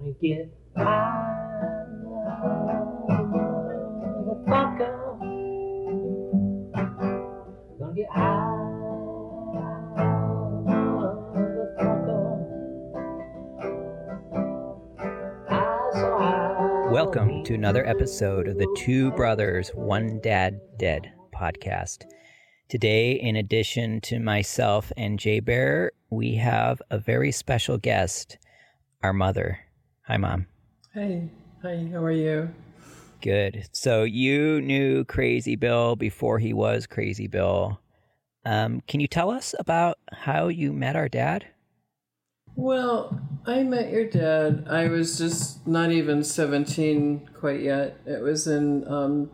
Gonna get motherfucker. Gonna get high, motherfucker. High, so high. Welcome to another episode of the Two Brothers, One Dad Dead podcast. Today, in addition to myself and Jay Bear, we have a very special guest, our mother. Hi, Mom. Hey, hi, how are you? Good. So, you knew Crazy Bill before he was Crazy Bill. Um, can you tell us about how you met our dad? Well, I met your dad. I was just not even 17 quite yet. It was in um,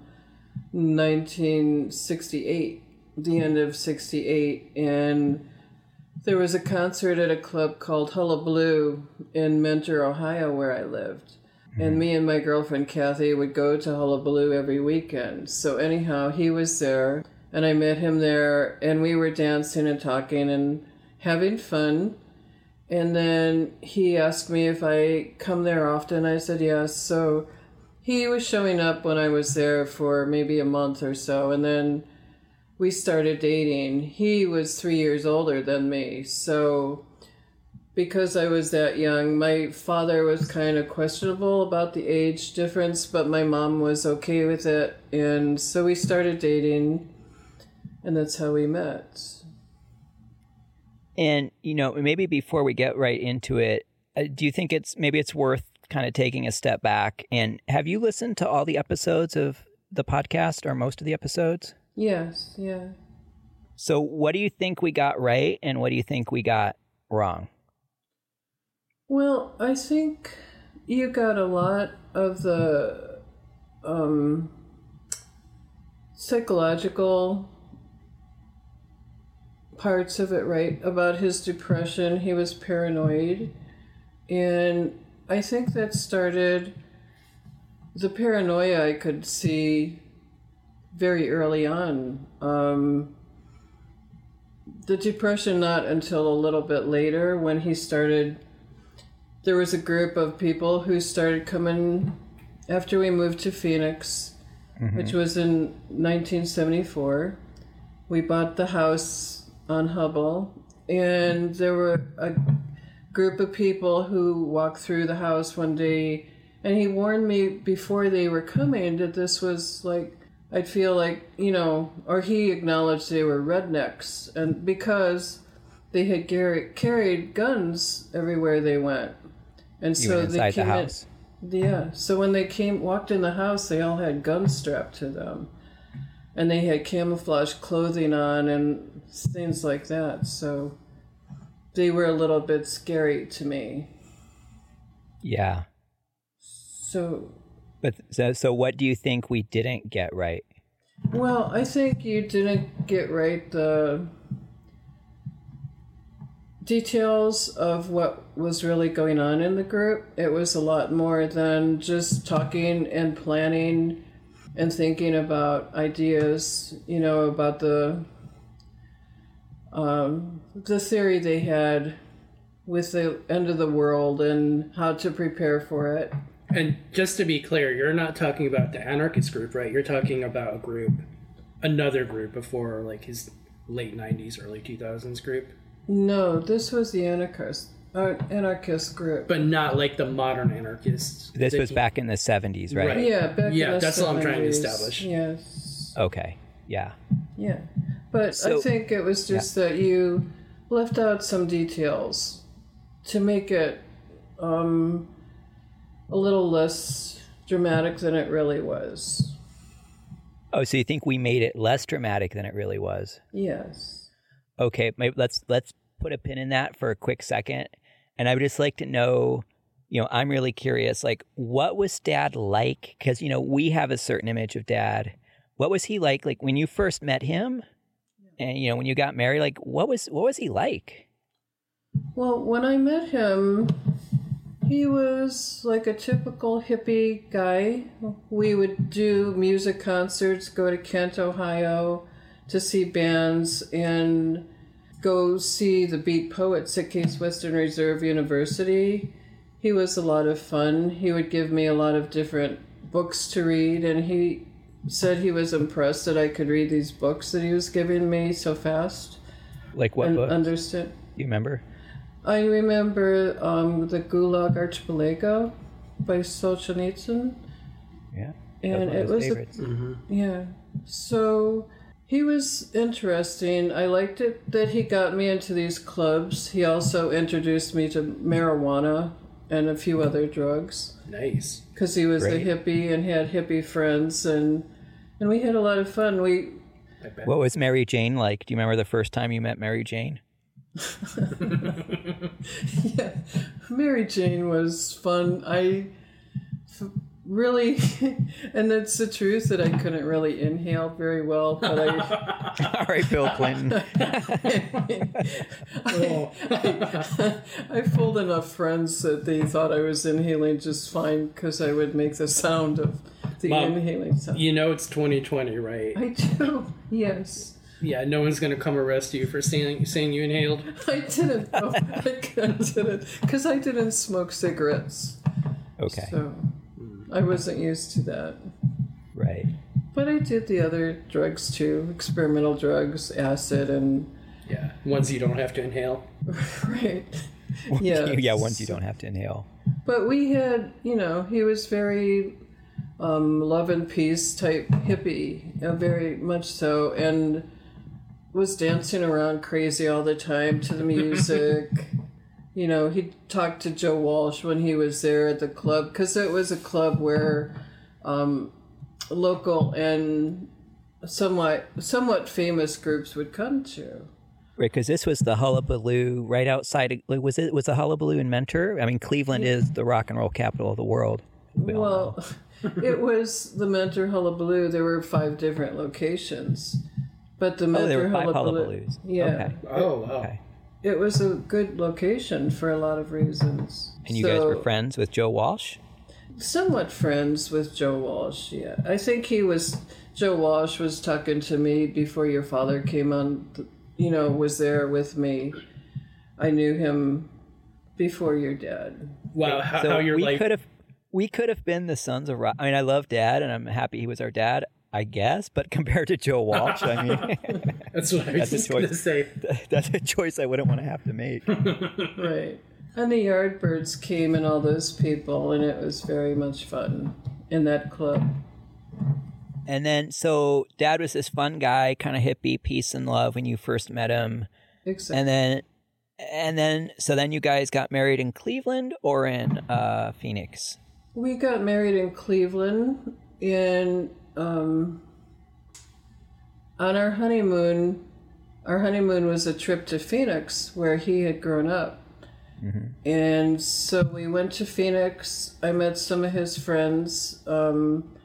1968, the end of 68, and there was a concert at a club called Hullabaloo in Mentor, Ohio, where I lived. And mm-hmm. me and my girlfriend Kathy would go to Hullabaloo every weekend. So, anyhow, he was there, and I met him there, and we were dancing and talking and having fun. And then he asked me if I come there often. I said yes. So he was showing up when I was there for maybe a month or so. And then we started dating. He was three years older than me. So because I was that young, my father was kind of questionable about the age difference, but my mom was okay with it. And so we started dating. And that's how we met. And, you know, maybe before we get right into it, uh, do you think it's maybe it's worth kind of taking a step back? And have you listened to all the episodes of the podcast or most of the episodes? Yes, yeah. So, what do you think we got right and what do you think we got wrong? Well, I think you got a lot of the um, psychological parts of it right about his depression. He was paranoid. And I think that started the paranoia I could see very early on. Um, the depression, not until a little bit later when he started. There was a group of people who started coming after we moved to Phoenix, which was in 1974. We bought the house on Hubble, and there were a group of people who walked through the house one day, and he warned me before they were coming that this was like I'd feel like you know, or he acknowledged they were rednecks, and because they had gar- carried guns everywhere they went, and so Even they inside the came in- yeah. So when they came walked in the house, they all had guns strapped to them. And they had camouflage clothing on and things like that. So they were a little bit scary to me. Yeah. So But so, so what do you think we didn't get right? well, I think you didn't get right the details of what was really going on in the group. It was a lot more than just talking and planning and thinking about ideas, you know, about the um, the theory they had with the end of the world and how to prepare for it. And just to be clear, you're not talking about the anarchist group, right? You're talking about a group, another group before like his late '90s, early 2000s group, No, this was the anarchist uh, anarchist group. but not like the modern anarchists. This was he- back in the 70s, right? Right. yeah, back Yeah, in the that's what I'm trying to establish. Yes. Okay. Yeah. Yeah. But I think it was just that you left out some details to make it um, a little less dramatic than it really was. Oh, so you think we made it less dramatic than it really was? Yes. Okay, maybe let's let's put a pin in that for a quick second. And I would just like to know, you know, I'm really curious, like, what was Dad like? Because you know, we have a certain image of Dad. What was he like? Like when you first met him, and you know, when you got married, like, what was what was he like? Well, when I met him, he was like a typical hippie guy. We would do music concerts, go to Kent, Ohio to see bands, and go see the Beat Poets at Case Western Reserve University. He was a lot of fun. He would give me a lot of different books to read, and he said he was impressed that I could read these books that he was giving me so fast Like what book? understand. you remember? I remember um, the Gulag Archipelago by Solzhenitsyn. Yeah. And it his was a, favorites. yeah. So he was interesting. I liked it that he got me into these clubs. He also introduced me to marijuana and a few other drugs Nice. because he was Great. a hippie and had hippie friends and and we had a lot of fun. We What was Mary Jane like? Do you remember the first time you met Mary Jane? Yeah, Mary Jane was fun. I really, and that's the truth that I couldn't really inhale very well, but I. All right, Bill Clinton. Oh. I, I fooled enough friends that they thought I was inhaling just fine because I would make the sound of the Mom, inhaling sound. You know it's 2020, right? I do, yes. Yeah, no one's gonna come arrest you for saying saying you inhaled. I didn't. know. I didn't because I didn't smoke cigarettes, Okay. so I wasn't used to that. Right. But I did the other drugs too, experimental drugs, acid, and Yeah, ones you don't have to inhale. right. Yeah. yeah, ones you don't have to inhale. But we had, you know, he was very um, love and peace type hippie, uh, very much so, and was dancing around crazy all the time to the music. you know, he talked to Joe Walsh when he was there at the club because it was a club where um, local and somewhat somewhat famous groups would come to. Right, because this was the hullabaloo right outside. Of, like, was it was the hullabaloo in Mentor? I mean, Cleveland is the rock and roll capital of the world. We. Well, it was the Mentor Hullabaloo. There were five different locations, but the Mentor oh, there were five Hullabaloo. Yeah, Okay. Oh wow. Okay. it was a good location for a lot of reasons. And you guys were friends with Joe Walsh. somewhat friends with Joe Walsh. Yeah, I think he was. Joe Walsh was talking to me before your father came on. You know, was there with me. I knew him before your dad. Wow, how, so how you're we like could have we could have been the sons of rock. I mean, I love Dad, and I'm happy he was our dad. I guess, but compared to Joe Walsh, I mean, that's what I was That's a just gonna choice. say. that's a choice I wouldn't want to have to make. Right. And the Yardbirds came and all those people, and it was very much fun in that club. And then, so Dad was this fun guy, kind of hippie, peace and love when you first met him. Exactly. And then, and then, so then you guys got married in Cleveland or in uh, Phoenix? we got married in Cleveland, and um, on our honeymoon, our honeymoon was a trip to Phoenix where he had grown up. And so we went to Phoenix. I met some of his friends. Um,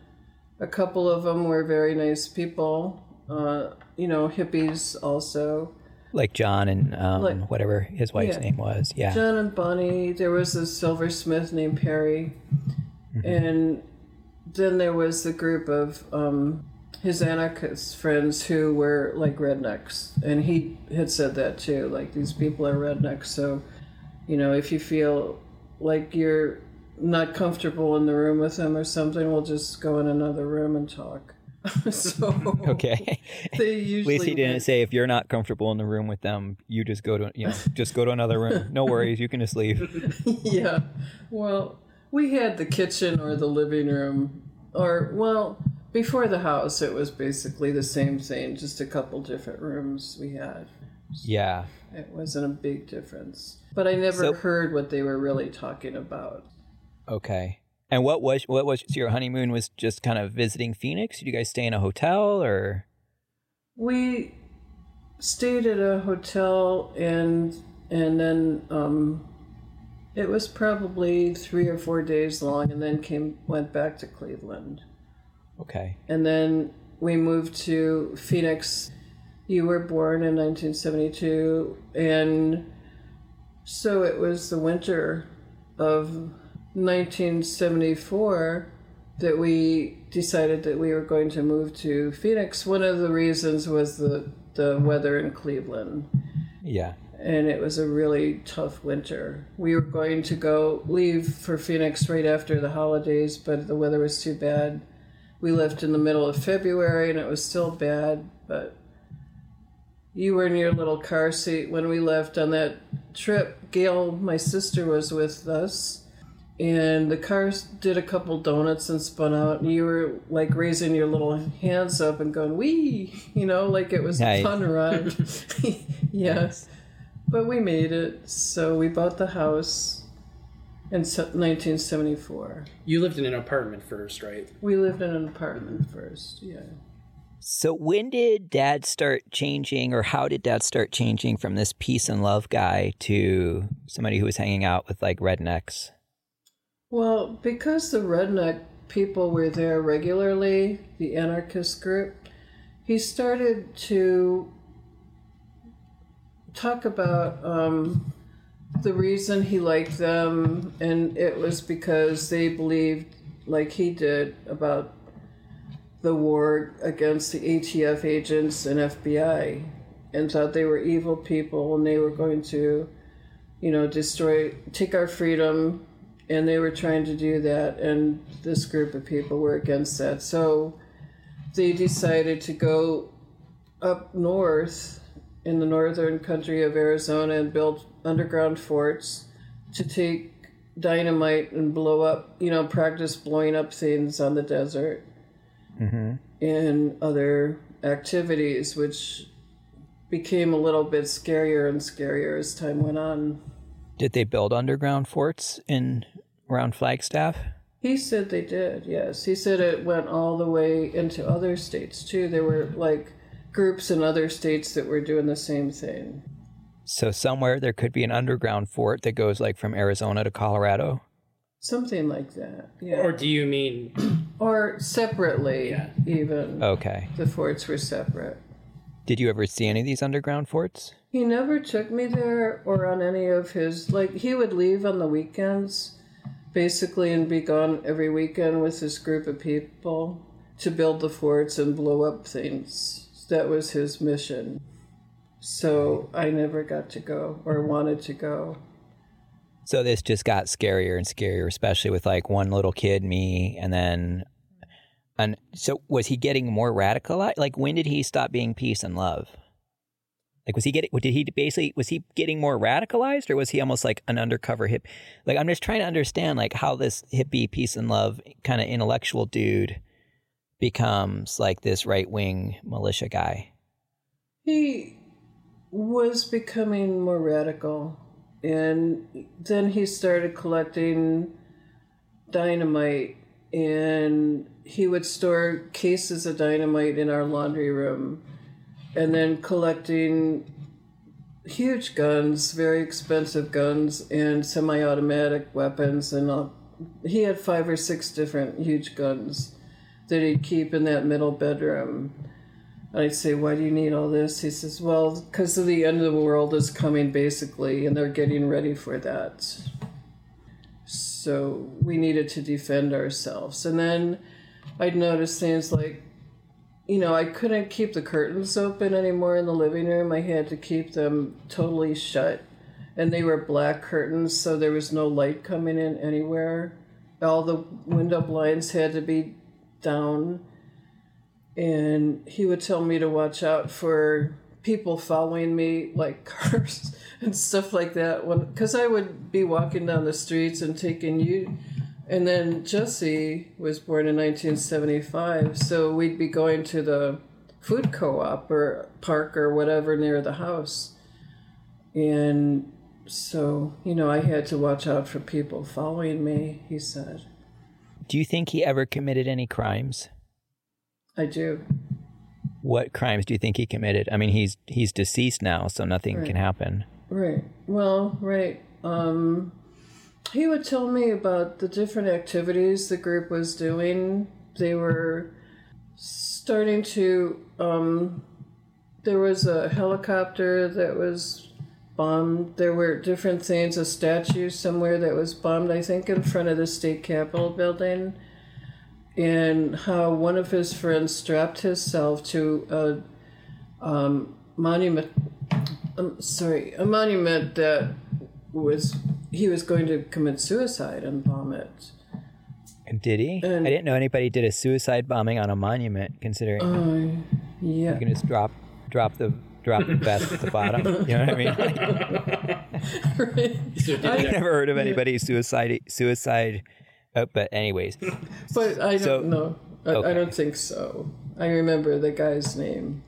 a couple of them were very nice people. Uh, you know, hippies also. Like John and um, Like- whatever his wife's yeah. name was. Yeah. John and Bonnie. There was a silversmith named Perry, and then there was the group of um, his anarchist friends who were like rednecks, and he had said that too. Like these people are rednecks, so you know if you feel like you're not comfortable in the room with them or something, we'll just go in another room and talk. so Okay. they usually At least he didn't went- say if you're not comfortable in the room with them, you just go to you know just go to another room. No worries, you can just leave. yeah. Well, we had the kitchen or the living room, or, well, before the house, it was basically the same thing, just a couple different rooms we had. Yeah. It wasn't a big difference. But I never So- heard what they were really talking about. Okay. And what was what was so your honeymoon was just kind of visiting Phoenix? Did you guys stay in a hotel or We stayed at a hotel and and then um, it was probably three or four days long and then came went back to Cleveland. Okay. And then we moved to Phoenix. You were born in 1972, and so it was the winter of 1974 that we decided that we were going to move to Phoenix. One of the reasons was the, the weather in Cleveland. Yeah. And it was a really tough winter. We were going to go leave for Phoenix right after the holidays, but the weather was too bad. We left in the middle of February and it was still bad, but you were in your little car seat when we left on that trip. Gail, my sister, was with us, and the car did a couple donuts and spun out, and you were like raising your little hands up and going, "Wee!" You know, like it was Nice. a fun ride. yes, but we made it. So we bought the house in 1974. You lived in an apartment first, right? We lived in an apartment first. Yeah. So when did dad start changing or how did dad start changing from this peace and love guy to somebody who was hanging out with like rednecks? Well, because the redneck people were there regularly, the anarchist group, he started to talk about um, the reason he liked them, and it was because they believed, like he did, about the war against the ATF agents and FBI, and thought they were evil people and they were going to, you know, destroy, take our freedom, and they were trying to do that, and this group of people were against that. So they decided to go up north in the northern country of Arizona and build underground forts to take dynamite and blow up, you know, practice blowing up things on the desert Mm-hmm. and other activities, which became a little bit scarier and scarier as time went on. Did they build underground forts in around Flagstaff? He said they did, yes. He said it went all the way into other states too. There were like groups in other states that were doing the same thing. So somewhere there could be an underground fort that goes like from Arizona to Colorado. Something like that. Yeah. Or do you mean Or separately, Yeah. even. Okay. The forts were separate. Did you ever see any of these underground forts? He never took me there or on any of his, like, he would leave on the weekends, basically, and be gone every weekend with this group of people to build the forts and blow up things. That was his mission. So I never got to go or wanted to go. So this just got scarier and scarier, especially with like one little kid, me, and then, and so was he getting more radicalized? Like when did he stop being peace and love? Like was he getting? Did he basically was he getting more radicalized, or was he almost like an undercover hip? Like I'm just trying to understand like how this hippie peace and love kind of intellectual dude becomes like this right wing militia guy. He was becoming more radical, and then he started collecting dynamite, and he would store cases of dynamite in our laundry room, and then collecting huge guns, very expensive guns, and semi automatic weapons, and all. he had five or six different huge guns that he'd keep in that middle bedroom. and I'd say, Why do you need all this? He says, Well, because the end of the world is coming, basically, and they're getting ready for that. So we needed to defend ourselves. And then I'd notice things like, you know, I couldn't keep the curtains open anymore in the living room. I had to keep them totally shut. And they were black curtains, so there was no light coming in anywhere. All the window blinds had to be down and he would tell me to watch out for people following me like cars and stuff like that. When because i would be walking down the streets and taking you and then jesse was born in 1975 so we'd be going to the food co-op or park or whatever near the house. And so you know i had to watch out for people following me he said Do you think he ever committed any crimes? i do What crimes do you think he committed? I mean, he's he's deceased now, so nothing Right. can happen. Right. Well, right. Um, he would tell me about the different activities the group was doing. They were starting to. Um, there was a helicopter that was bombed. There were different things, a statue somewhere that was bombed, I think, in front of the state capitol building. And how one of his friends strapped himself to a um, monument um, sorry, a monument that was he was going to commit suicide and bomb it. Did he? And- I didn't know anybody did a suicide bombing on a monument. Considering Uh, yeah, you can just drop drop the drop the best at the bottom. You know what I mean? right. I've that- never heard of anybody suicide suicide. Oh, but anyways, But I don't So- know. I, okay. I don't think so. I remember the guy's name,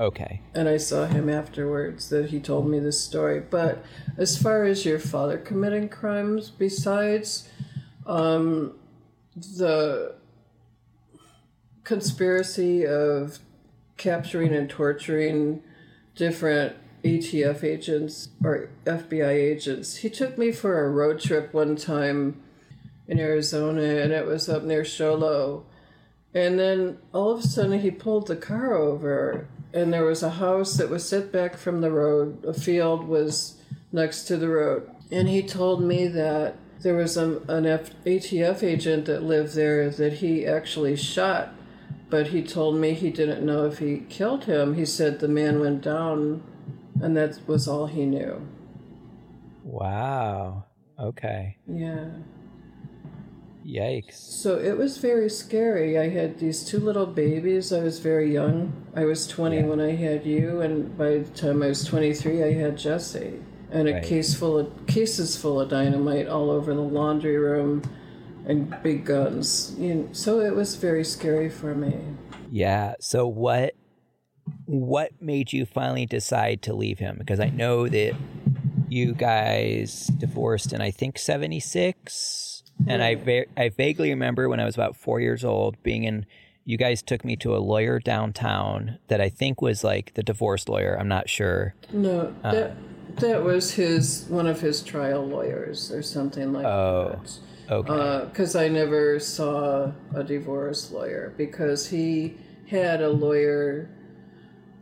okay. and I saw him afterwards that he told me this story. But as far as your father committing crimes, besides um, the conspiracy of capturing and torturing different ATF agents or FBI agents, he took me for a road trip one time in Arizona, and it was up near Show Low. And then all of a sudden, he pulled the car over, and there was a house that was set back from the road. A field was next to the road. And he told me that there was an ATF agent that lived there that he actually shot, but he told me he didn't know if he killed him. He said the man went down, and that was all he knew. Wow. Okay. Yeah. Yikes. So it was very scary. I had these two little babies. I was very young. I was 20 when I had you, and by the time I was 23, I had Jesse. And a Right. case full of cases full of dynamite all over the laundry room, and big guns. You know, so it was very scary for me. Yeah. So what what made you finally decide to leave him? Because I know that you guys divorced in I think 76 and I va- I vaguely remember when I was about 4 years old being in you guys took me to a lawyer downtown that I think was like the divorce lawyer. I'm not sure. No, Uh. that that was his one of his trial lawyers or something like Oh, that. Okay. because I never saw a divorce lawyer because he had a lawyer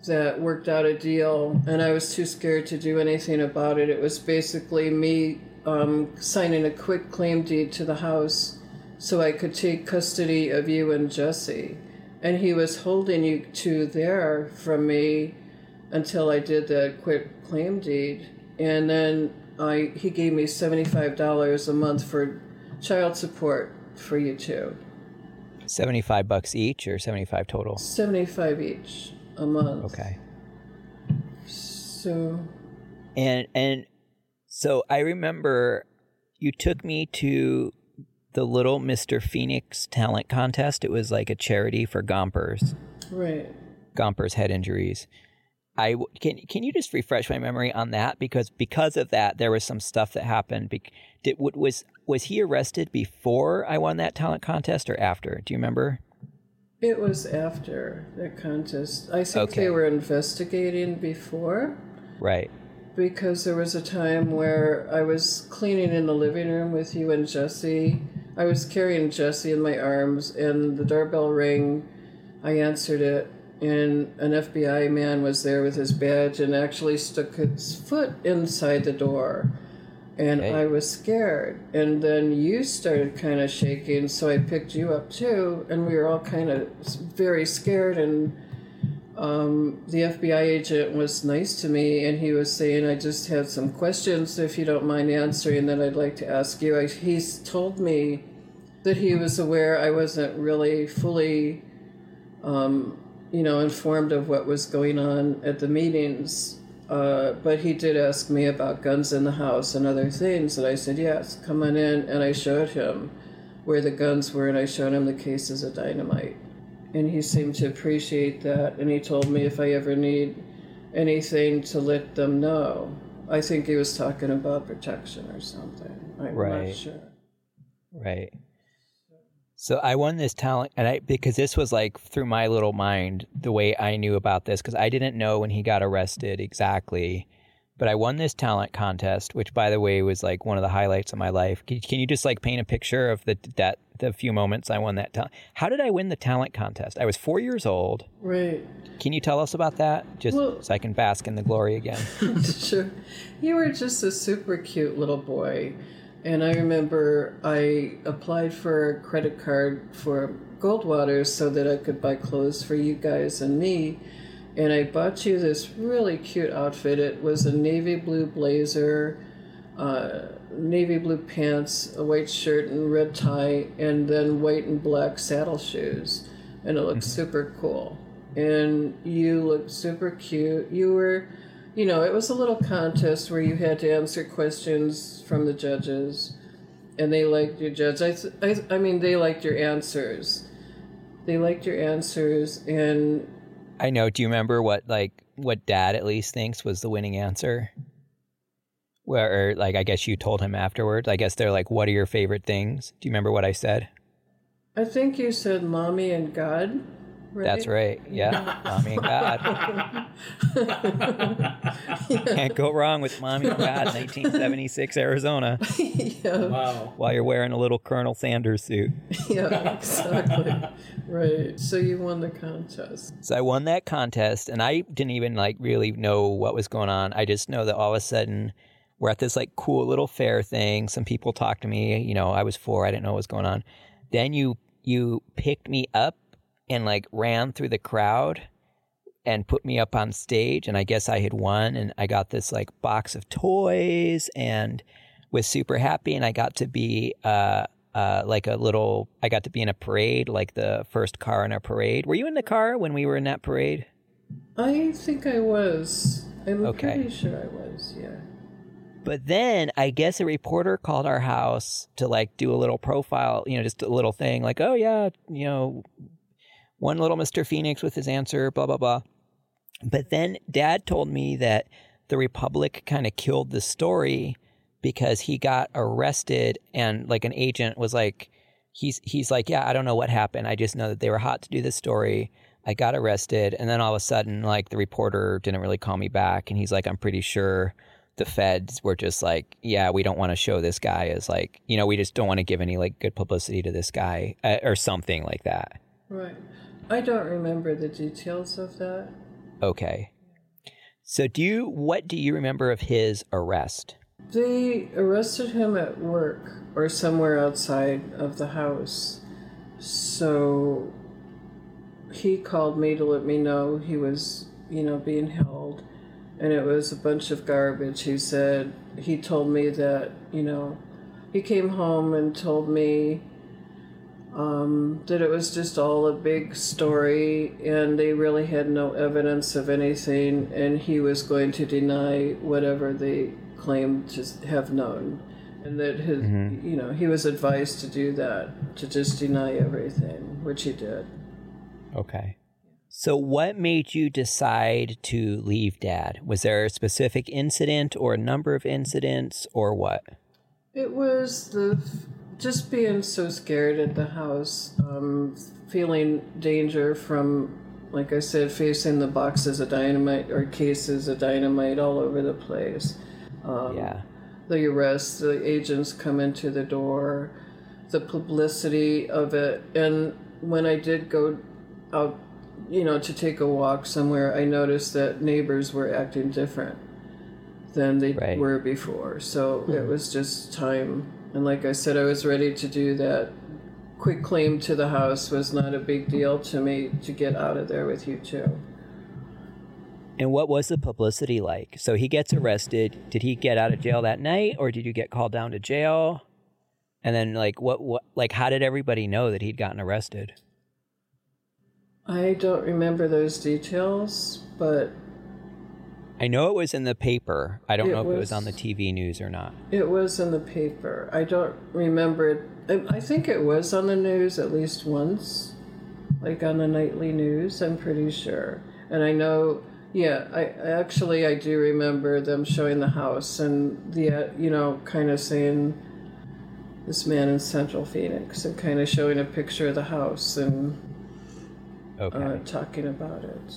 that worked out a deal and I was too scared to do anything about it. It was basically me um, signing a quick claim deed to the house so I could take custody of you and Jesse. And he was holding you two there from me until I did the quick claim deed. And then I he gave me $75 a month for child support for you two. 75 bucks each or 75 total? 75 each a month. Okay. So And and so I remember you took me to the Little Mr. Phoenix talent contest. It was like a charity for Gompers. right. Gompers head injuries. I w- can can you just refresh my memory on that because because of that there was some stuff that happened. Bec- Did what was was he arrested before I won that talent contest or after? Do you remember? It was after that contest. I think Okay. they were investigating before Right. because there was a time where I was cleaning in the living room with you and Jesse. I was carrying Jesse in my arms, and the doorbell rang. I answered it, and an FBI man was there with his badge and actually stuck his foot inside the door. And. I was scared. And then you started kind of shaking, so I picked you up too, and we were all kind of very scared. And um, the FBI agent was nice to me, and he was saying, I just had some questions, if you don't mind answering, that I'd like to ask you. I, he's told me that he was aware I wasn't really fully, um, you know, informed of what was going on at the meetings. Uh, but he did ask me about guns in the house and other things, and I said, yes, come on in. And I showed him where the guns were, and I showed him the cases of dynamite and he seemed to appreciate that and he told me if i ever need anything to let them know i think he was talking about protection or something i'm Right. not sure Right. So I won this talent, and I because this was like through my little mind the way I knew about this because I didn't know when he got arrested exactly, but I won this talent contest, which by the way was like one of the highlights of my life. Can, can you just like paint a picture of the that the few moments I won that talent? How did I win the talent contest? I was four years old. right Can you tell us about that, just Well- so I can bask in the glory again? sure you were just a super cute little boy and i remember i applied for a credit card for goldwater so that i could buy clothes for you guys and me and I bought you this really cute outfit. It was a navy blue blazer, uh, navy blue pants, a white shirt, and red tie, and then white and black saddle shoes. And it looked super cool. And you looked super cute. You were, you know, it was a little contest where you had to answer questions from the judges, and they liked your judge. I, I, I mean, they liked your answers. They liked your answers, and I know. Do you remember what like what Dad at least thinks was the winning answer? Where, or, like, I guess you told him afterwards. I guess they're like, "What are your favorite things?" Do you remember what I said? I think you said mommy and God. Right? That's right. Yeah, mommy and God. Can't go wrong with mommy and God. 1976 Arizona. yeah, Wow. While you're wearing a little Colonel Sanders suit. yeah, exactly. right. So you won the contest. So I won that contest, and I didn't even like really know what was going on. I just know that all of a sudden we're at this like cool little fair thing. Some people talked to me. You know, I was four. I didn't know what was going on. Then you you picked me up and like ran through the crowd and put me up on stage and I guess I had won and I got this like box of toys and was super happy and I got to be uh uh like a little I got to be in a parade like the first car in a parade. Were you in the car when we were in that parade? I think I was. I'm Okay. pretty sure I was. Yeah. But then I guess a reporter called our house to like do a little profile, you know, just a little thing like, oh yeah, you know, one little Mr. Phoenix with his answer, blah, blah, blah. But then dad told me that the Republic kind of killed the story because he got arrested and like an agent was like, he's, he's like, yeah, I don't know what happened. I just know that they were hot to do this story. I got arrested. And then all of a sudden, like the reporter didn't really call me back. And he's like, I'm pretty sure the feds were just like, yeah, we don't want to show this guy as like, you know, we just don't want to give any like good publicity to this guy uh, or something like that. Right. I don't remember the details of that. Okay. So do you what do you remember of his arrest? They arrested him at work or somewhere outside of the house. So he called me to let me know he was, you know, being held. And it was a bunch of garbage. He said, he told me that, you know, he came home and told me um, that it was just all a big story and they really had no evidence of anything and he was going to deny whatever they claimed to have known and that his you know he was advised to do that to just deny everything which he did Okay. So what made you decide to leave dad? Was there a specific incident or a number of incidents or what? it was the just being so scared at the house um, feeling danger from like i said facing the boxes of dynamite or cases of dynamite all over the place um, Yeah. the arrests, the agents come into the door, the publicity of it. And when I did go out, you know, to take a walk somewhere, I noticed that neighbors were acting different than they Right. were before. So it was just time. And like I said, I was ready to do that. Quick claim to the house was not a big deal to me to get out of there with you two. And what was the publicity like? So he gets arrested. Did he get out of jail that night or did you get called down to jail? And then like what what like how did everybody know that he'd gotten arrested? I don't remember those details, but I know it was in the paper. I don't It know if it was on the TV news or not. It was in the paper. I don't remember. it. I I think it was on the news at least once, like on the nightly news. I'm pretty sure. And I know, yeah, I actually I do remember them showing the house and the uh, you know kind of saying this man in Central Phoenix and kind of showing a picture of the house and Okay. uh, talking about it.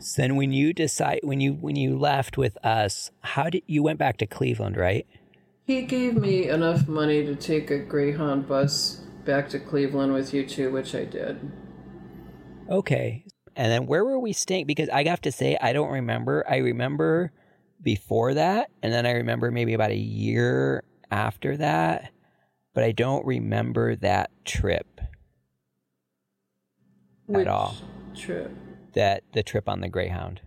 So then when you decide when you when you left with us, how did you went back to Cleveland, right? He gave me enough money to take a Greyhound bus back to Cleveland with you two, which I did. Okay. And then where were we staying? Because I have to say, I don't remember. I remember before that, and then I remember maybe about a year after that, but I don't remember that trip Which all. Trip. That the trip on the Greyhound.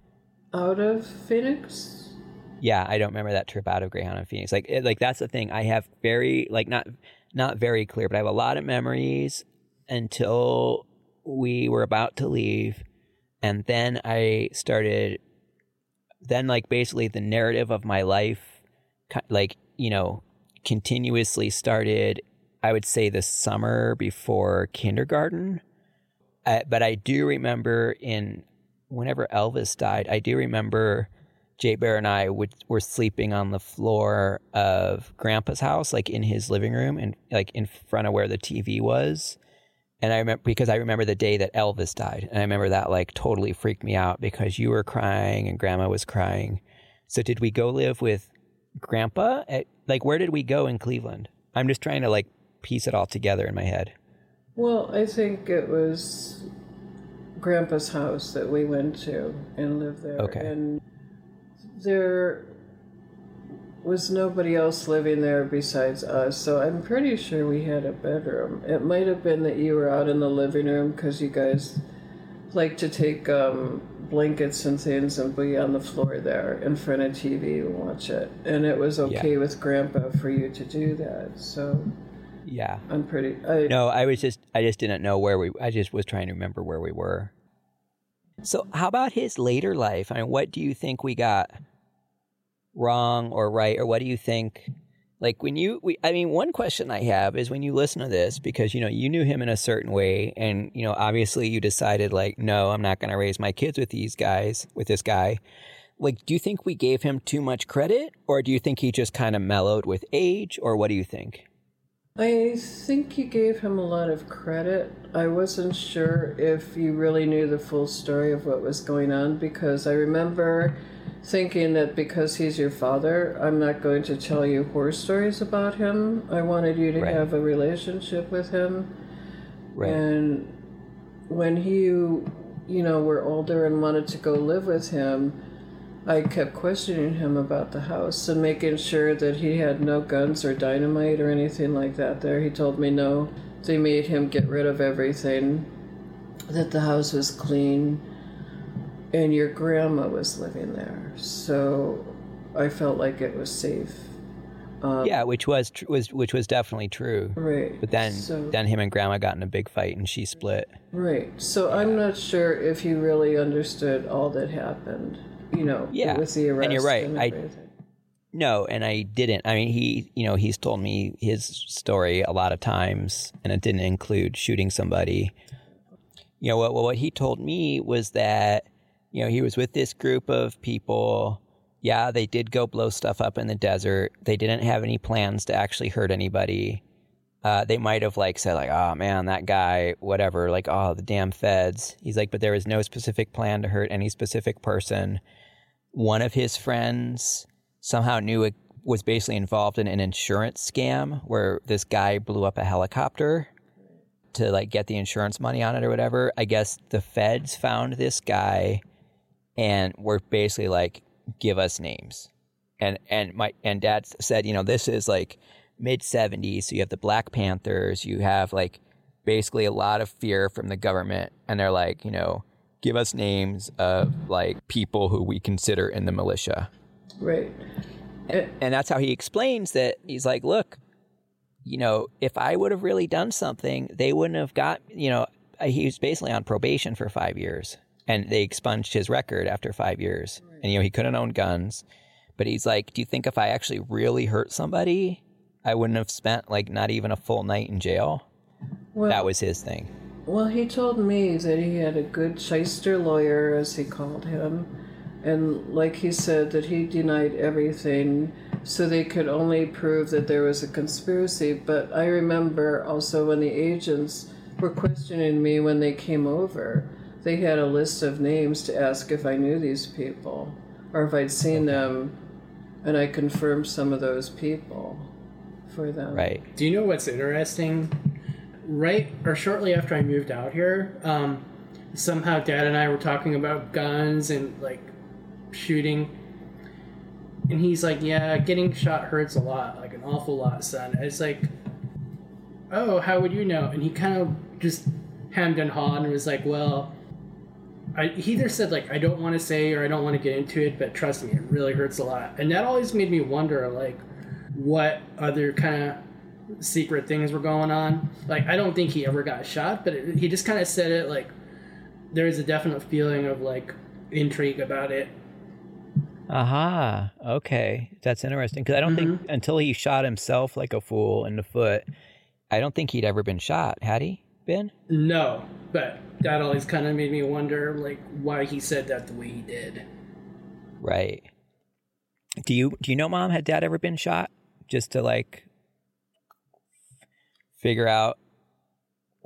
Out of Phoenix? Yeah, I don't remember that trip out of Greyhound in Phoenix. Like, it, like that's the thing. I have very like not not very clear, but I have a lot of memories until we were about to leave, and then I started. Then, like basically, the narrative of my life, like you know, continuously started. I would say the summer before kindergarten, but I do remember in whenever Elvis died, I do remember Jay Bear and I would, were sleeping on the floor of Grandpa's house, like in his living room, and like in front of where the TV was. And I remember because I remember the day that Elvis died, and I remember that like totally freaked me out because you were crying and Grandma was crying. So did we go live with Grandpa? At, like where did we go in Cleveland? I'm just trying to like piece it all together in my head. Well, I think it was Grandpa's house that we went to and lived there. Okay. And there was nobody else living there besides us, so I'm pretty sure we had a bedroom. It might have been that you were out in the living room because you guys like to take um, blankets and things and be on the floor there in front of TV and watch it. And it was okay with Grandpa for you to do that. So Yeah. I'm pretty. I, No, I was just I just didn't know where we I just was trying to remember where we were. So how about his later life? I mean, what do you think we got wrong or right or what do you think like when you we, I mean, one question I have is when you listen to this because you know, you knew him in a certain way and you know, obviously you decided like, no, I'm not going to raise my kids with these guys, with this guy. Like, do you think we gave him too much credit or do you think he just kind of mellowed with age or what do you think? I think you gave him a lot of credit. I wasn't sure if you really knew the full story of what was going on because I remember thinking that because he's your father, I'm not going to tell you horror stories about him. I wanted you to Right. have a relationship with him. Right. And when he, you know, were older and wanted to go live with him, I kept questioning him about the house and making sure that he had no guns or dynamite or anything like that there. He told me no. They made him get rid of everything, that the house was clean, and your grandma was living there. So I felt like it was safe. Um, yeah, which was tr- was which was definitely true. Right. But then so, then him and grandma got in a big fight and she split. Right. So I'm not sure if he really understood all that happened. You know, Yeah, with the arrest. and you're right. I- No, and I didn't. I mean, he, you know, he's told me his story a lot of times, and it didn't include shooting somebody. You know, what what he told me was that, you know, he was with this group of people. Yeah, they did go blow stuff up in the desert. They didn't have any plans to actually hurt anybody. Uh, they might have like said like, oh man, that guy, whatever, like, oh the damn feds. He's like, but there was no specific plan to hurt any specific person. One of his friends somehow knew it was basically involved in an insurance scam where this guy blew up a helicopter to like get the insurance money on it or whatever. I guess the feds found this guy and were basically like, give us names. And and my and dad said, you know, this is like mid seventies, so you have the Black Panthers, you have like basically a lot of fear from the government, and they're like, you know, give us names of like people who we consider in the militia. Right. Eh, And that's how he explains that he's like, look, you know, if I would have really done something, they wouldn't have got, you know, he was basically on probation for five years and they expunged his record after five years. And, you know, he couldn't own guns. But he's like, do you think if I actually really hurt somebody, I wouldn't have spent like not even a full night in jail? Well, That was his thing. Well, he told me that he had a good shyster lawyer, as he called him, and like he said, that he denied everything, so they could only prove that there was a conspiracy. But I remember also when the agents were questioning me when they came over, they had a list of names to ask if I knew these people or if I'd seen them, and I confirmed some of those people for them. Right. Do you know what's interesting? Right or shortly after I moved out here, um, somehow Dad and I were talking about guns and like shooting, and he's like, "Yeah, getting shot hurts a lot, like an awful lot, son." It's like, "Oh, how would you know?" And he kind of just hemmed and hawed and was like, "Well." I, he either said like I don't want to say or I don't want to get into it, but trust me, it really hurts a lot, and that always made me wonder like what other kind of secret things were going on. Like I don't think he ever got shot, but it, he just kind of said it like there is a definite feeling of like intrigue about it. Aha. Okay. That's interesting. Because I don't think mm-hmm. until he shot himself like a fool in the foot, I don't think he'd ever been shot. Had he been? No, but that always kind of made me wonder like why he said that the way he did. Right. Do you do you know mom had dad ever been shot? Just to like figure out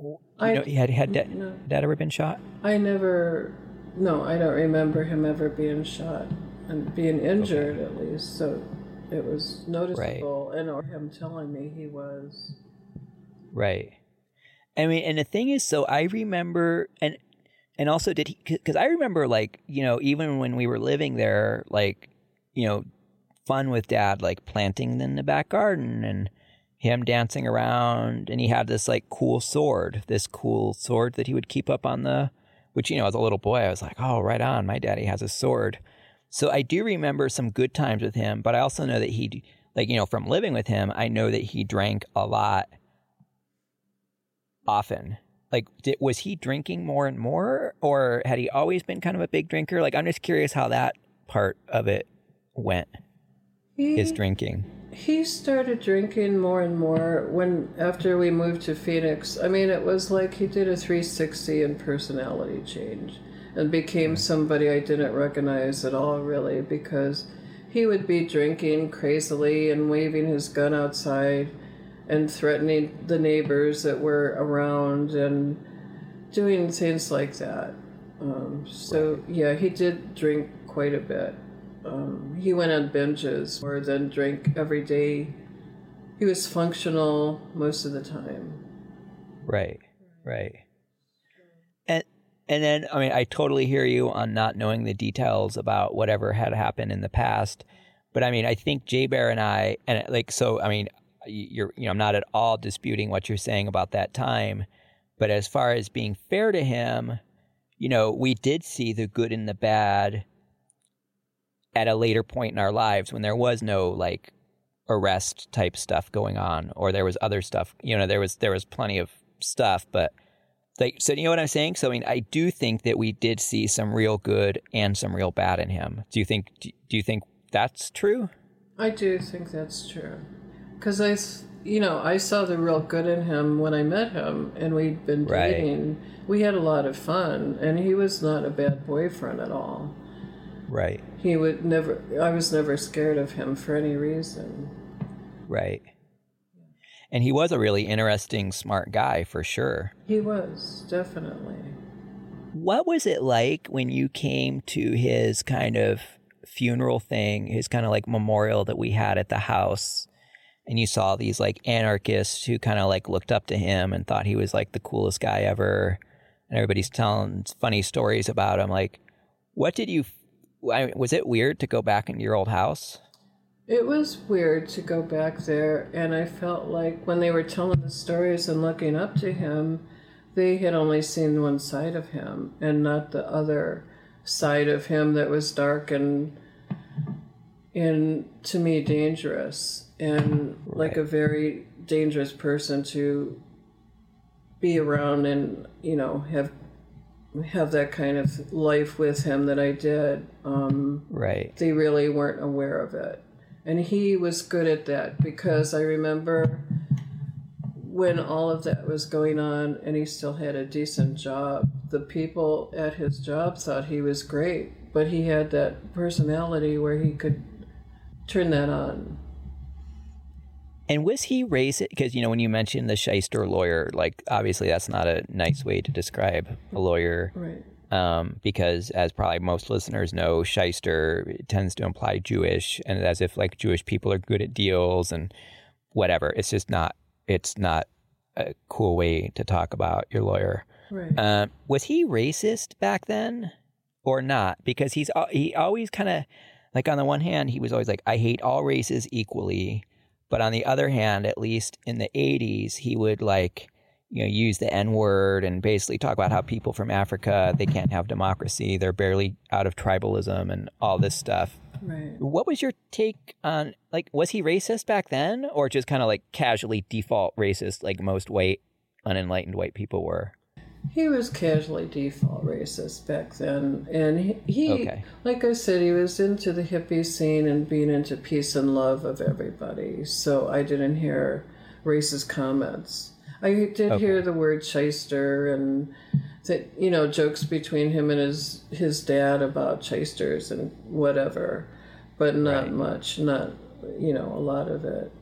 you I- know, had had dad, no. dad ever been shot? I never, no, I don't remember him ever being shot and being injured at least. So it was noticeable, and or him telling me he was. Right. I mean, and the thing is, so I remember, and and also did he? Because I remember, like you know, even when we were living there, like you know, fun with dad, like planting in the back garden and him dancing around, and he had this like cool sword, this cool sword that he would keep up on the, which you know, as a little boy, I was like, oh, right on, my daddy has a sword. So I do remember some good times with him, but I also know that he, like you know, from living with him, I know that he drank a lot often. Like, did, was he drinking more and more, or had he always been kind of a big drinker? Like, I'm just curious how that part of it went. His drinking. He started drinking more and more when after we moved to Phoenix. I mean, it was like he did a 360 in personality change and became somebody I didn't recognize at all, really, because he would be drinking crazily and waving his gun outside and threatening the neighbors that were around and doing things like that. Um, so, yeah, he did drink quite a bit. Um, he went on binges or then drank every day. He was functional most of the time. Right. Right. And and then I mean I totally hear you on not knowing the details about whatever had happened in the past. But I mean I think Jay Bear and I and like so I mean you're you know I'm not at all disputing what you're saying about that time. But as far as being fair to him, you know, we did see the good and the bad at a later point in our lives when there was no like arrest type stuff going on or there was other stuff you know there was there was plenty of stuff but like so you know what i'm saying so i mean i do think that we did see some real good and some real bad in him do you think do do you think that's true I do think that's true. Because i you know, I saw the real good in him when I met him and we'd been Right. dating. We had a lot of fun and he was not a bad boyfriend at all. right He would never, I was never scared of him for any reason. right and he was a really interesting smart guy for sure He was, definitely. What was it like when you came to his kind of funeral thing, his kind of like memorial that we had at the house? And you saw these like anarchists who kind of like looked up to him and thought he was like the coolest guy ever. And everybody's telling funny stories about him. Like, what did you, I was it weird to go back into your old house? It was weird to go back there, and I felt like when they were telling the stories and looking up to him, they had only seen one side of him and not the other side of him that was dark and, and to me, dangerous and like a very dangerous person to be around and you know have have that kind of life with him that I did. Um, Right. they really weren't aware of it. And he was good at that because I remember when all of that was going on and he still had a decent job, the people at his job thought he was great, but he had that personality where he could turn that on. And was he raised? Because you know, when you mentioned the shyster lawyer, like obviously that's not a nice way to describe a lawyer. Right. um, because as probably most listeners know, shyster tends to imply Jewish, and as if like Jewish people are good at deals and whatever. It's just not. It's not a cool way to talk about your lawyer. Right. Um, was he racist back then, or not? Because he's he always kind of like on the one hand he was always like I hate all races equally, but on the other hand, at least in the '80s, he would like you know use the N word and basically talk about how people from Africa they can't have democracy, they're barely out of tribalism and all this stuff. Right. What was your take on like was he racist back then or just kind of like casually default racist like most white unenlightened white people were? He was casually default racist back then, and he, he Okay. like I said, he was into the hippie scene and being into peace and love of everybody. So I didn't hear racist comments. I did Okay. hear the word shyster and that you know jokes between him and his his dad about shysters and whatever, but not Right. much. Not you know a lot of it.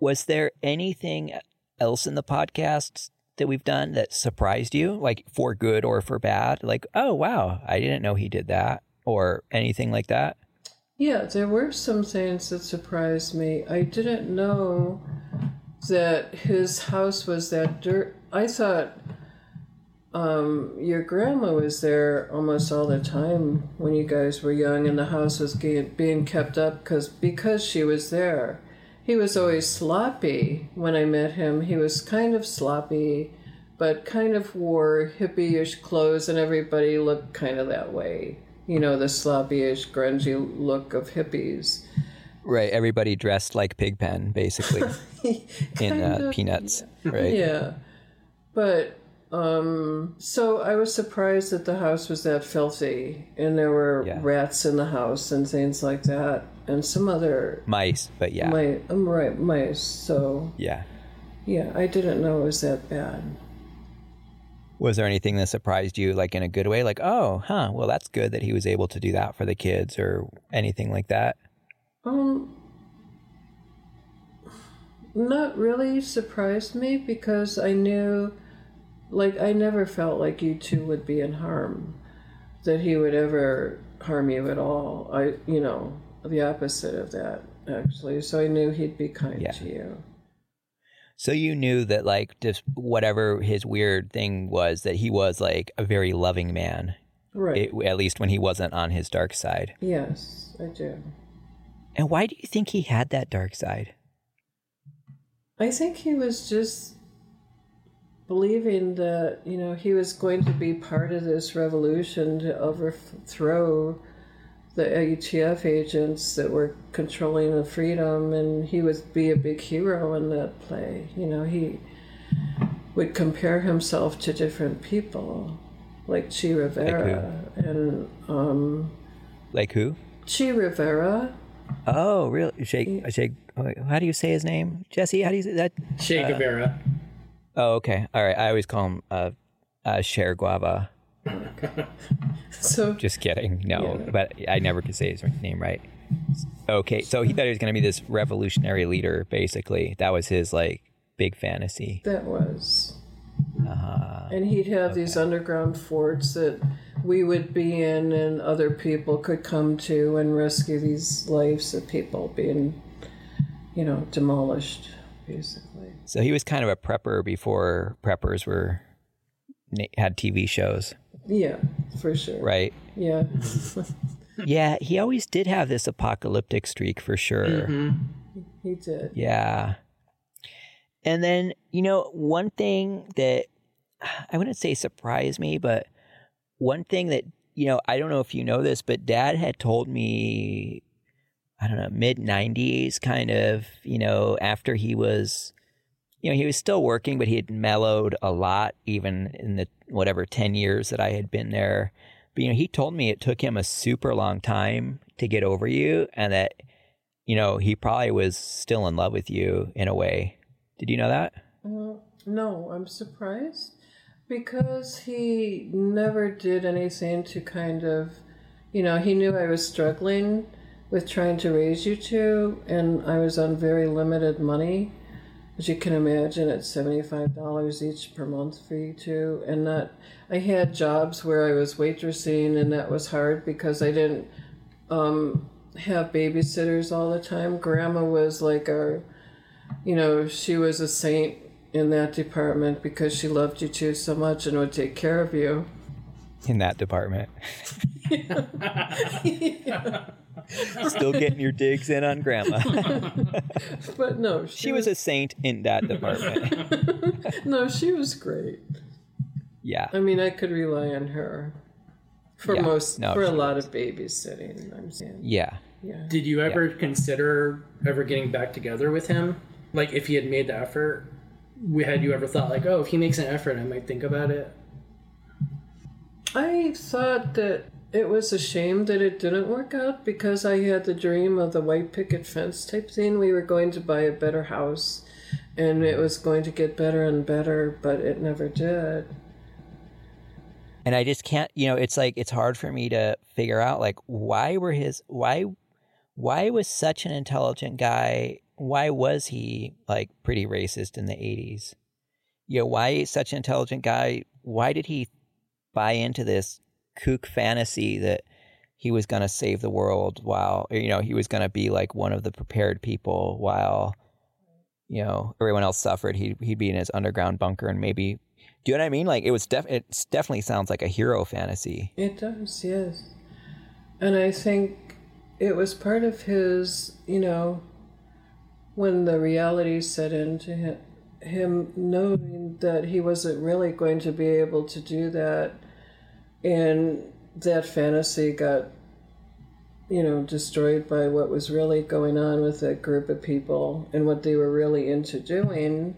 Was there anything else in the podcast that we've done that surprised you, like for good or for bad? Like, oh wow, I didn't know he did that, or anything like that. Yeah, there were some things that surprised me. I didn't know that his house was that dirt. I thought um, your grandma was there almost all the time when you guys were young, and the house was being kept up because because she was there. He was always sloppy when I met him. He was kind of sloppy, but kind of wore hippie-ish clothes, and everybody looked kind of that way. You know, the sloppy-ish, grungy look of hippies. Right, everybody dressed like Pigpen, basically in uh, of, Peanuts. Right. Yeah. But um so I was surprised that the house was that filthy and there were Yeah. rats in the house and things like that and some other Mice, but yeah, my um, right mice. So yeah. yeah, I didn't know it was that bad. Was there anything that surprised you, like in a good way? Like, oh, huh, well, that's good that he was able to do that for the kids, or anything like that. Um not really surprised me because I knew like I never felt like you two would be in harm. That he would ever harm you at all. I you know, the opposite of that actually. So I knew he'd be kind Yeah. to you. So you knew that, like, just whatever his weird thing was, that he was like a very loving man, Right. it, at least when he wasn't on his dark side. yes, I do. And why do you think he had that dark side? I think he was just believing that, you know, he was going to be part of this revolution to overthrow the ATF agents that were controlling the freedom, and he would be a big hero in that play. You know, he would compare himself to different people, like Che Rivera. and um, Like who? Che Rivera, Oh, really? Shake, shake. How do you say his name, Jesse? How do you say that? Che Guevara. Oh, okay. All right. I always call him uh, uh, Cher Guava. so Just kidding. No, Yeah. but I never could say his name right. Okay, so he thought he was going to be this revolutionary leader. Basically, that was his like big fantasy. that was. Uh, And he'd have these underground forts that we would be in, and other people could come to and rescue these lives of people being, you know, demolished, basically. So he was kind of a prepper before preppers were had TV shows, Yeah, for sure. right? Yeah. Yeah, he always did have this apocalyptic streak for sure. Mm-hmm. he did. Yeah. And then, you know, one thing that I wouldn't say surprised me, but one thing that, you know, I don't know if you know this, but dad had told me, I don't know, mid 90s, kind of, you know, after he was, you know, he was still working, but he had mellowed a lot, even in the whatever 10 years that I had been there. But, you know, he told me it took him a super long time to get over you and that, you know, he probably was still in love with you in a way. Did you know that? Uh, no, I'm surprised because he never did anything to kind of, you know, he knew I was struggling with trying to raise you two, and I was on very limited money. As you can imagine, at $75 each per month for you two. And not, I had jobs where I was waitressing, and that was hard because I didn't um, have babysitters all the time. Grandma was like our you know, she was a saint in that department because she loved you two so much and would take care of you. in that department. Still getting your digs in on grandma. But no, she, she was a saint in that department. no, she was great. Yeah. I mean, I could rely on her for Yeah, most no, for a she lot of babysitting. I'm saying, Yeah. yeah. Did you ever consider ever getting back together with him? Like, if he had made the effort, we- had you ever thought like, oh, if he makes an effort, I might think about it? I thought that it was a shame that it didn't work out because I had the dream of the white picket fence type thing. We were going to buy a better house and it was going to get better and better, but it never did. and I just can't. You know, it's like it's hard for me to figure out like why were his why why was such an intelligent guy? Why was he like pretty racist in the eighties? You know, why such an intelligent guy? Why did he buy into this kook fantasy that he was going to save the world while you know he was going to be like one of the prepared people while you know everyone else suffered. He'd, he'd be in his underground bunker and maybe do you know what i mean? Like it was def- it definitely sounds like a hero fantasy. It does, yes. And I think it was part of his, you know, when the reality set into him, him knowing that he wasn't really going to be able to do that, and that fantasy got, you know, destroyed by what was really going on with that group of people and what they were really into doing.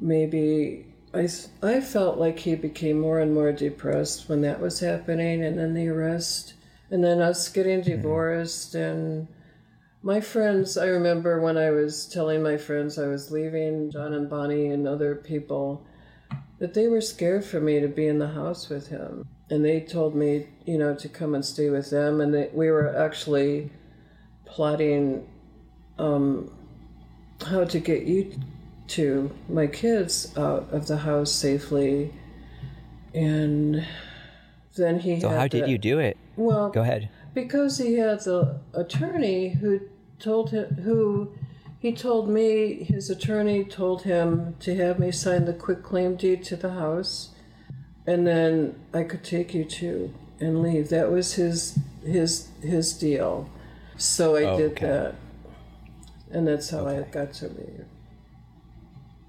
Maybe I, I felt like he became more and more depressed when that was happening, and then the arrest, and then us getting hmm. divorced. And my friends, I remember when I was telling my friends I was leaving, John and Bonnie and other people, that they were scared for me to be in the house with him. And they told me, you know, to come and stay with them. And they, we were actually plotting um, how to get you to my kids out of the house safely. And then he so how did you do it Well, go ahead because he had the attorney who told him who he told me his attorney told him to have me sign the quick claim deed to the house and then I could take you to and leave that was his his his deal so I Oh, did okay. that and that's how I got to leave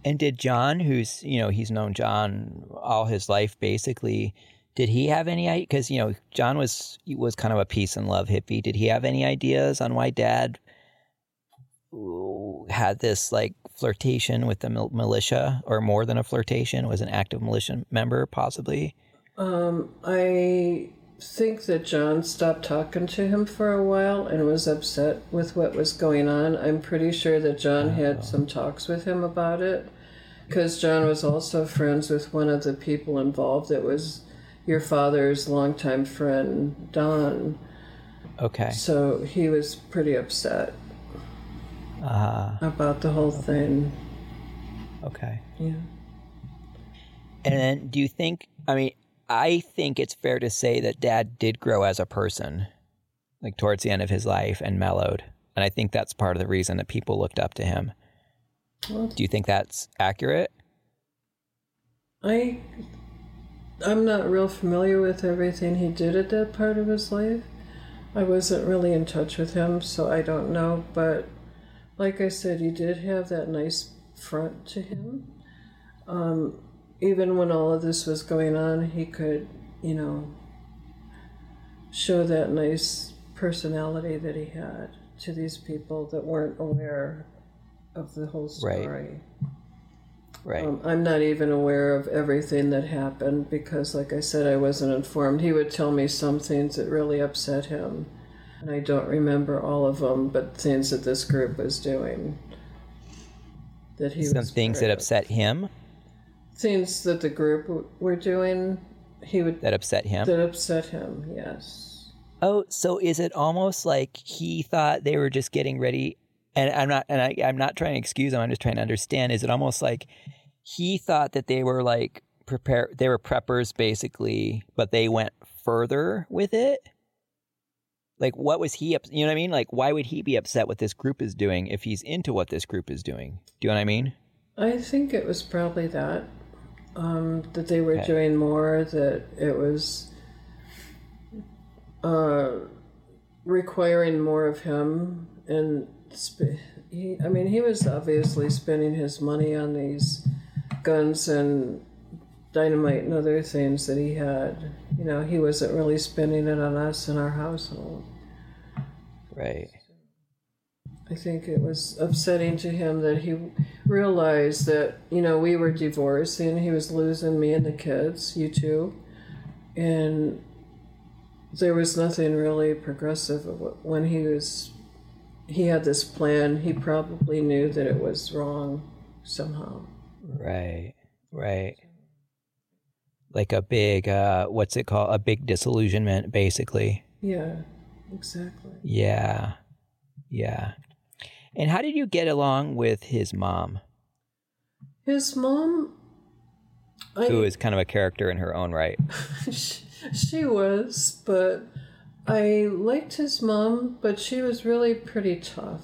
And did John, who's you know he's known John all his life, basically, did he have any? Because you know John was was kind of a peace and love hippie. Did he have any ideas on why Dad had this like flirtation with the militia, or more than a flirtation? Was an active militia member, possibly? Um, I think that John stopped talking to him for a while and was upset with what was going on. I'm pretty sure that John had some talks with him about it because John was also friends with one of the people involved. that was your father's longtime friend, Don. Okay. So he was pretty upset Uh, about the whole thing. okay. Yeah. And then, do you think? I mean, I think it's fair to say that Dad did grow as a person, like towards the end of his life, and mellowed. And I think that's part of the reason that people looked up to him. Well, Do you think that's accurate? I I'm not real familiar with everything he did at that part of his life. I wasn't really in touch with him, so I don't know, but like I said, he did have that nice front to him. Um, even when all of this was going on, he could, you know, show that nice personality that he had to these people that weren't aware of the whole Right. story. Right. Um, I'm not even aware of everything that happened because, like I said, I wasn't informed. He would tell me some things that really upset him, and I don't remember all of them, but things that this group was doing. That he Some was things that of. upset him, Things that the group w- were doing, he would that upset him. that upset him. Yes. Oh, so is it almost like he thought they were just getting ready? And I'm not, and I, I'm not trying to excuse him. I'm just trying to understand. Is it almost like he thought that they were like prepare, they were preppers basically, but they went further with it? Like, what was he? Up, you know what I mean? Like, why would he be upset what this group is doing if he's into what this group is doing? Do you know what I mean? I think it was probably that. um, that they were Okay. doing more, that it was uh, requiring more of him. And sp- he, I mean, he was obviously spending his money on these guns and dynamite and other things that he had. You know, he wasn't really spending it on us and our household. Right. I think it was upsetting to him that he realized that, you know, we were divorcing, he was losing me and the kids, you two, and there was nothing really progressive when he was, he had this plan, he probably knew that it was wrong somehow. Right. Right. Like a big uh what's it called? A big disillusionment basically. Yeah, exactly. Yeah. Yeah. And how did you get along with his mom, His mom, I, who is kind of a character in her own right? she, she was, but I liked his mom, but she was really pretty tough.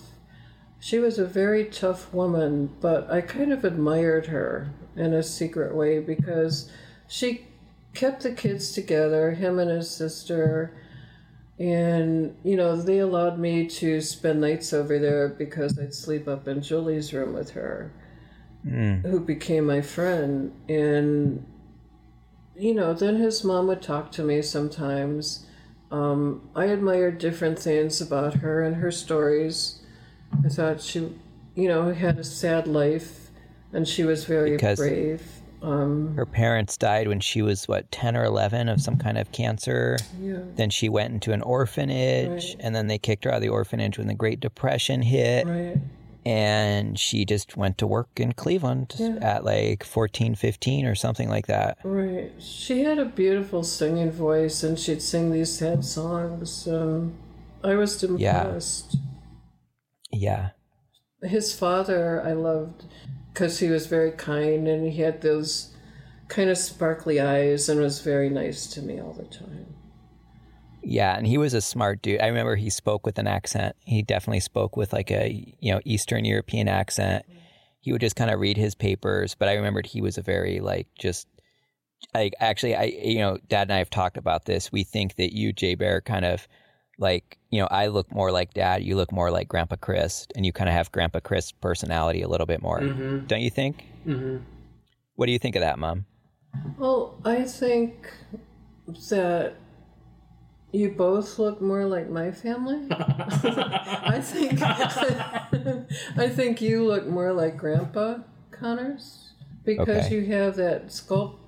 She was a very tough woman, but I kind of admired her in a secret way because she kept the kids together, him and his sister. And, you know, they allowed me to spend nights over there because I'd sleep up in Julie's room with her Mm. who became my friend and you know then his mom would talk to me sometimes um, i admired different things about her and her stories i thought she you know had a sad life and she was very Because- brave um, Her parents died when she was what, 10 or 11 of some kind of cancer. yeah Then she went into an orphanage Right. and then they kicked her out of the orphanage when the Great Depression hit. right and she just went to work in Cleveland Yeah. at like 14, 15 or something like that. right she had a beautiful singing voice and she'd sing these sad songs um, i was impressed Yeah. his father I loved because he was very kind and he had those kind of sparkly eyes and was very nice to me all the time. Yeah, and he was a smart dude. I remember he spoke with an accent. He definitely spoke with like a, you know, Eastern European accent. He would just kind of read his papers, but I remembered he was a very like just I actually I you know, dad and I have talked about this. We think that you Jay Bear kind of like, you know, I look more like dad, you look more like Grandpa Chris, and you kind of have Grandpa Chris personality a little bit more. Mm-hmm. Don't you think? Mm-hmm. What do you think of that, Mom? Well, I think that you both look more like my family. I think I think you look more like Grandpa Connors because Okay. you have that sculpt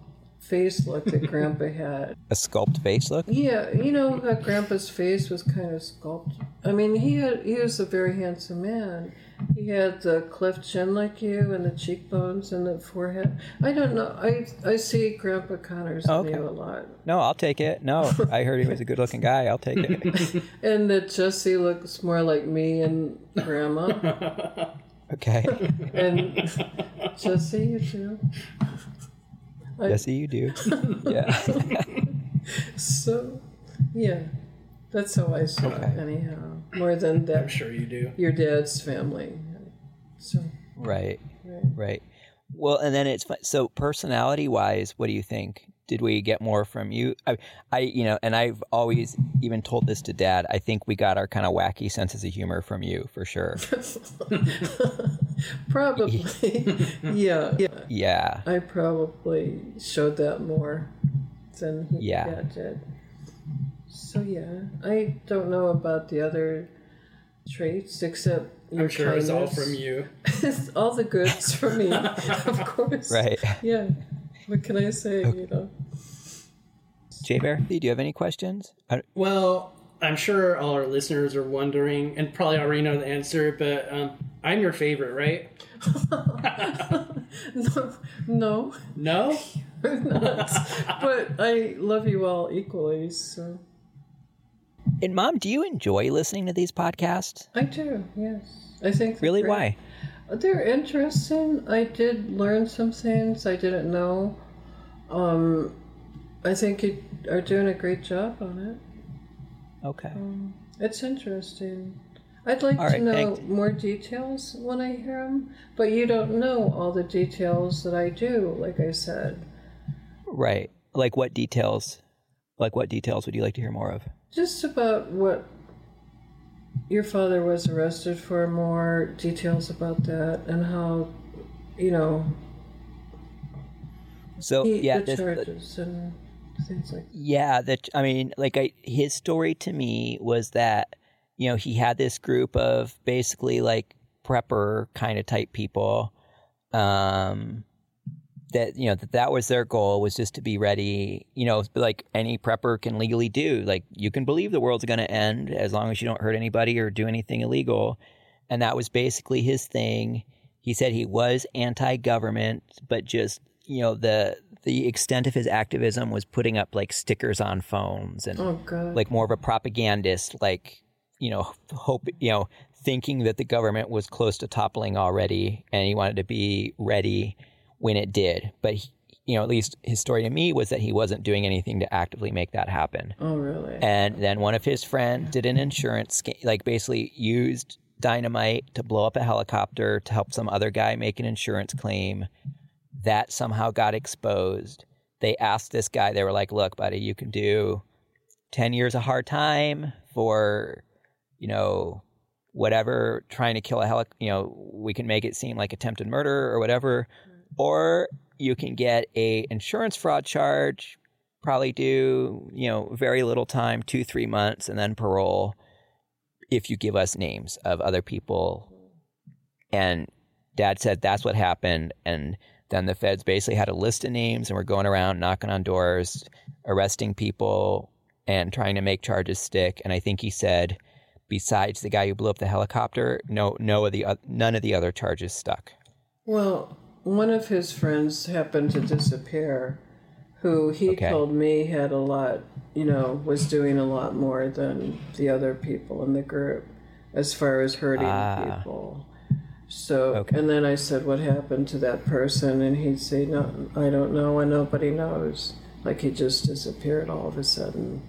face look that Grandpa had. A sculpt face look? Yeah, you know how Grandpa's face was kind of sculpted. I mean, he had he was a very handsome man. He had the cleft chin like you, and the cheekbones, and the forehead. I don't know. I I see Grandpa Connors Okay. you a lot, No, I'll take it. No, I heard he was a good looking guy. I'll take it. and that Jesse looks more like me and Grandma. Okay. and Jesse, you too. I- Yes, you do. Yeah. So, yeah, that's how I saw Okay. it. Anyhow, more than I'm that, sure you do. your dad's family. So. Right. Right. Right. Well, and then it's so personality wise, what do you think? Did we get more from you? I, I, you know, and I've always even told this to Dad. I think we got our kind of wacky senses of humor from you for sure. probably. yeah. Yeah. Yeah. I probably showed that more than he Yeah. yeah, did. So yeah, I don't know about the other traits except your I'm sure it's all. From you. It's all the goods from me, of course. Right. Yeah. What can I say? You know. Jay Bear, do you have any questions? Well, I'm sure all our listeners are wondering, and probably already know the answer, but um, I'm your favorite, right? no, no, No? Not. but I love you all equally. So and Mom, do you enjoy listening to these podcasts? I do. Yes, I think. Really? great. Why? They're interesting. I did learn some things I didn't know. Um, I think you are doing a great job on it. Okay. Um, it's interesting. I'd like All to right, know more details when I hear them, but you don't know all the details that I do, like I said. Right. Like what details? Like what details would you like to hear more of? Just about what your father was arrested for, more details about that, and how, you know, So he, yeah, the this- charges and things like Yeah, that I mean, like I, his story to me was that you know he had this group of basically like prepper kind of type people, um, that you know that that was their goal was just to be ready. You know, like any prepper can legally do. Like you can believe the world's going to end as long as you don't hurt anybody or do anything illegal, and that was basically his thing. He said he was anti-government, but just you know the the extent of his activism was putting up like stickers on phones and oh like more of a propagandist, like you know, hope you know, thinking that the government was close to toppling already, and he wanted to be ready when it did. But he, you know, at least his story to me was that he wasn't doing anything to actively make that happen. oh really? And then one of his friends did an insurance like basically used dynamite to blow up a helicopter to help some other guy make an insurance claim. That somehow got exposed. They asked this guy, they were like, look, buddy, you can do 10 years of hard time for, you know, whatever, trying to kill a helic, you know, we can make it seem like attempted murder or whatever. Or you can get a insurance fraud charge, probably do, you know, very little time, two, three months, and then parole if you give us names of other people. And dad said that's what happened. And then the feds basically had a list of names and were going around knocking on doors, arresting people, and trying to make charges stick. And I think he said, besides the guy who blew up the helicopter, no, no of the none of the other charges stuck. Well, one of his friends happened to disappear, who he Okay. told me had a lot, you know, was doing a lot more than the other people in the group as far as hurting Ah. people. So, Okay. and then I said, What happened to that person? And he'd say, No, I don't know, and nobody knows. Like he just disappeared all of a sudden.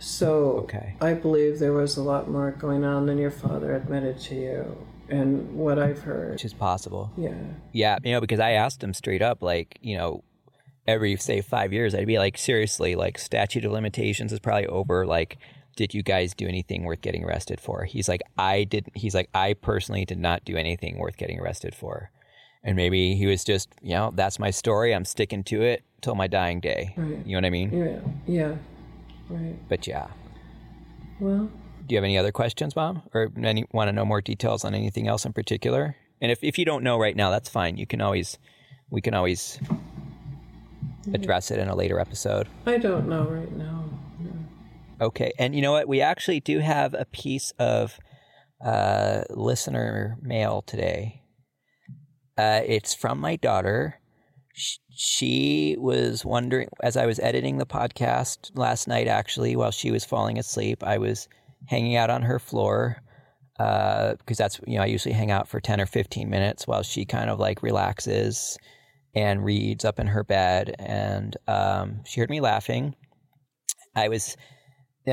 So, Okay. I believe there was a lot more going on than your father admitted to you, and what I've heard. Which is possible. Yeah. Yeah, you know, because I asked him straight up, like, you know, every say five years, I'd be like, seriously, like, statute of limitations is probably over. Like, did you guys do anything worth getting arrested for? He's like, I didn't. He's like, I personally did not do anything worth getting arrested for. And maybe he was just, you know, that's my story. I'm sticking to it till my dying day. Right. You know what I mean? Yeah, yeah, right. But yeah. Well, Do you have any other questions, Mom? Or any, want to know more details on anything else in particular? And if, if you don't know right now, that's fine. You can always, we can always address it in a later episode. I don't know right now. Okay. And you know what? We actually do have a piece of uh, listener mail today. Uh, it's from my daughter. Sh- She was wondering, as I was editing the podcast last night, actually, while she was falling asleep, I was hanging out on her floor because that's, you know, I usually hang out for 10 or 15 minutes while she kind of like relaxes and reads up in her bed. And um, she heard me laughing. I was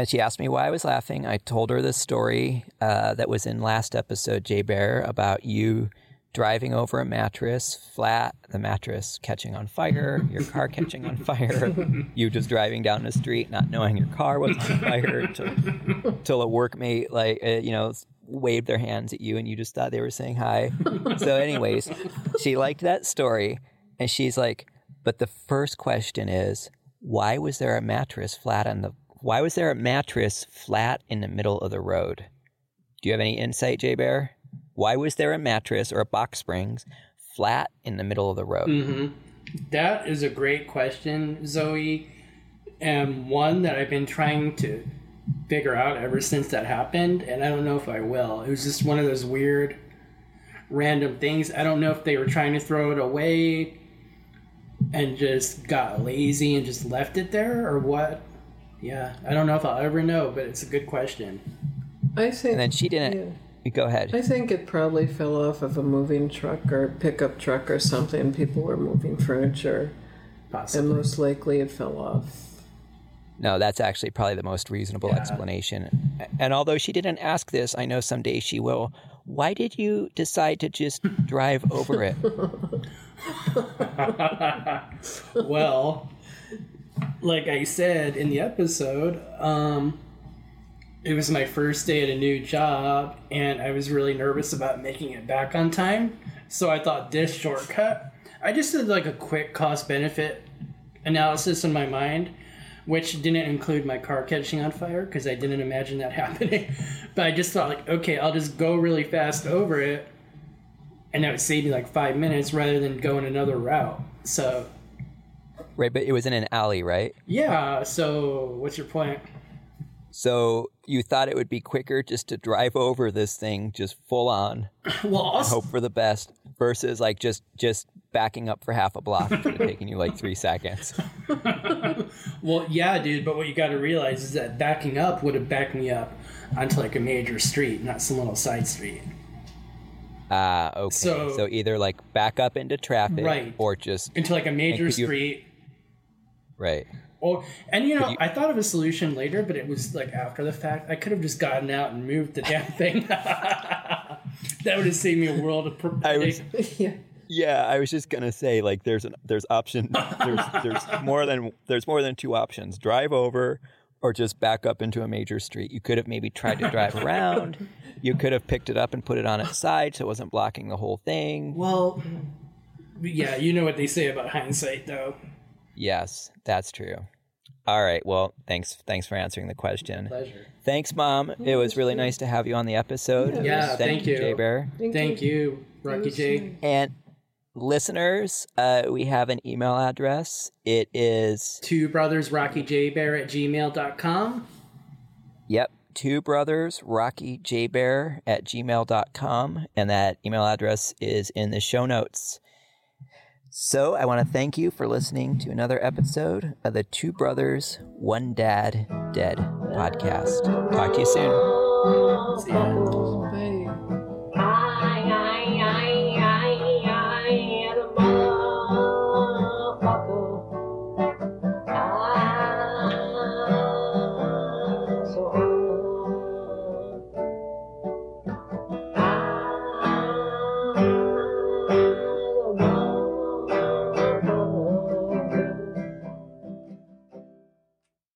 she asked me why I was laughing. I told her the story uh, that was in last episode, Jay Bear, about you driving over a mattress flat, the mattress catching on fire, your car catching on fire, you just driving down the street not knowing your car was on fire till, till a workmate like uh, you know waved their hands at you and you just thought they were saying hi. so, anyways, she liked that story and she's like, but the first question is, why was there a mattress flat on the why was there a mattress flat in the middle of the road? Do you have any insight, Jay Bear? Why was there a mattress or a box springs flat in the middle of the road? hmm That is a great question, Zoe, and one that I've been trying to figure out ever since that happened, and I don't know if I will. It was just one of those weird, random things. I don't know if they were trying to throw it away and just got lazy and just left it there, or what. Yeah, I don't know if I'll ever know, but it's a good question. I think. And then she didn't. yeah. Go ahead. I think it probably fell off of a moving truck or pickup truck or something. People were moving furniture, Possibly. and most likely it fell off. No, that's actually probably the most reasonable Yeah. explanation. And although she didn't ask this, I know someday she will. Why did you decide to just drive over it? well, like I said in the episode, um, it was my first day at a new job, and I was really nervous about making it back on time. So I thought this shortcut. I just did like a quick cost benefit analysis in my mind, which didn't include my car catching on fire because I didn't imagine that happening. but I just thought like, okay, I'll just go really fast over it, and that would save me like five minutes rather than going another route. So Right, but it was in an alley, right? yeah. So what's your point? So you thought it would be quicker just to drive over this thing just full on, Well, also, hope for the best, versus like just just backing up for half a block which would have taken you like three seconds. well, yeah, dude. But what you got to realize is that backing up would have backed me up onto like a major street, not some little side street. Ah, okay. So- So, either like back up into traffic, Right. or just Into like a major could you- street. right. Or and you know, you- I thought of a solution later, but it was like after the fact. I could have just gotten out and moved the damn thing. that would have saved me a world of. Per- I was- yeah. Yeah, I was just gonna say like there's an there's option there's there's more than there's more than two options. Drive over or just back up into a major street. You could have maybe tried to drive around. You could have picked it up and put it on its side so it wasn't blocking the whole thing. Well, yeah, you know what they say about hindsight, though. Yes, that's true. All right. Well, thanks thanks for answering the question. Pleasure. Thanks, mom. It was really nice to have you on the episode. Yeah, thank you. Jay Bear. Thank you, Rocky J. And listeners, uh, we have an email address. It is Two brothers, Rocky J Bear at gmail.com. Yep. Two brothers, Rocky J Bear at gmail.com. And that email address is in the show notes. So I want to thank you for listening to another episode of the Two Brothers, One Dad, Dead podcast. Talk to you soon.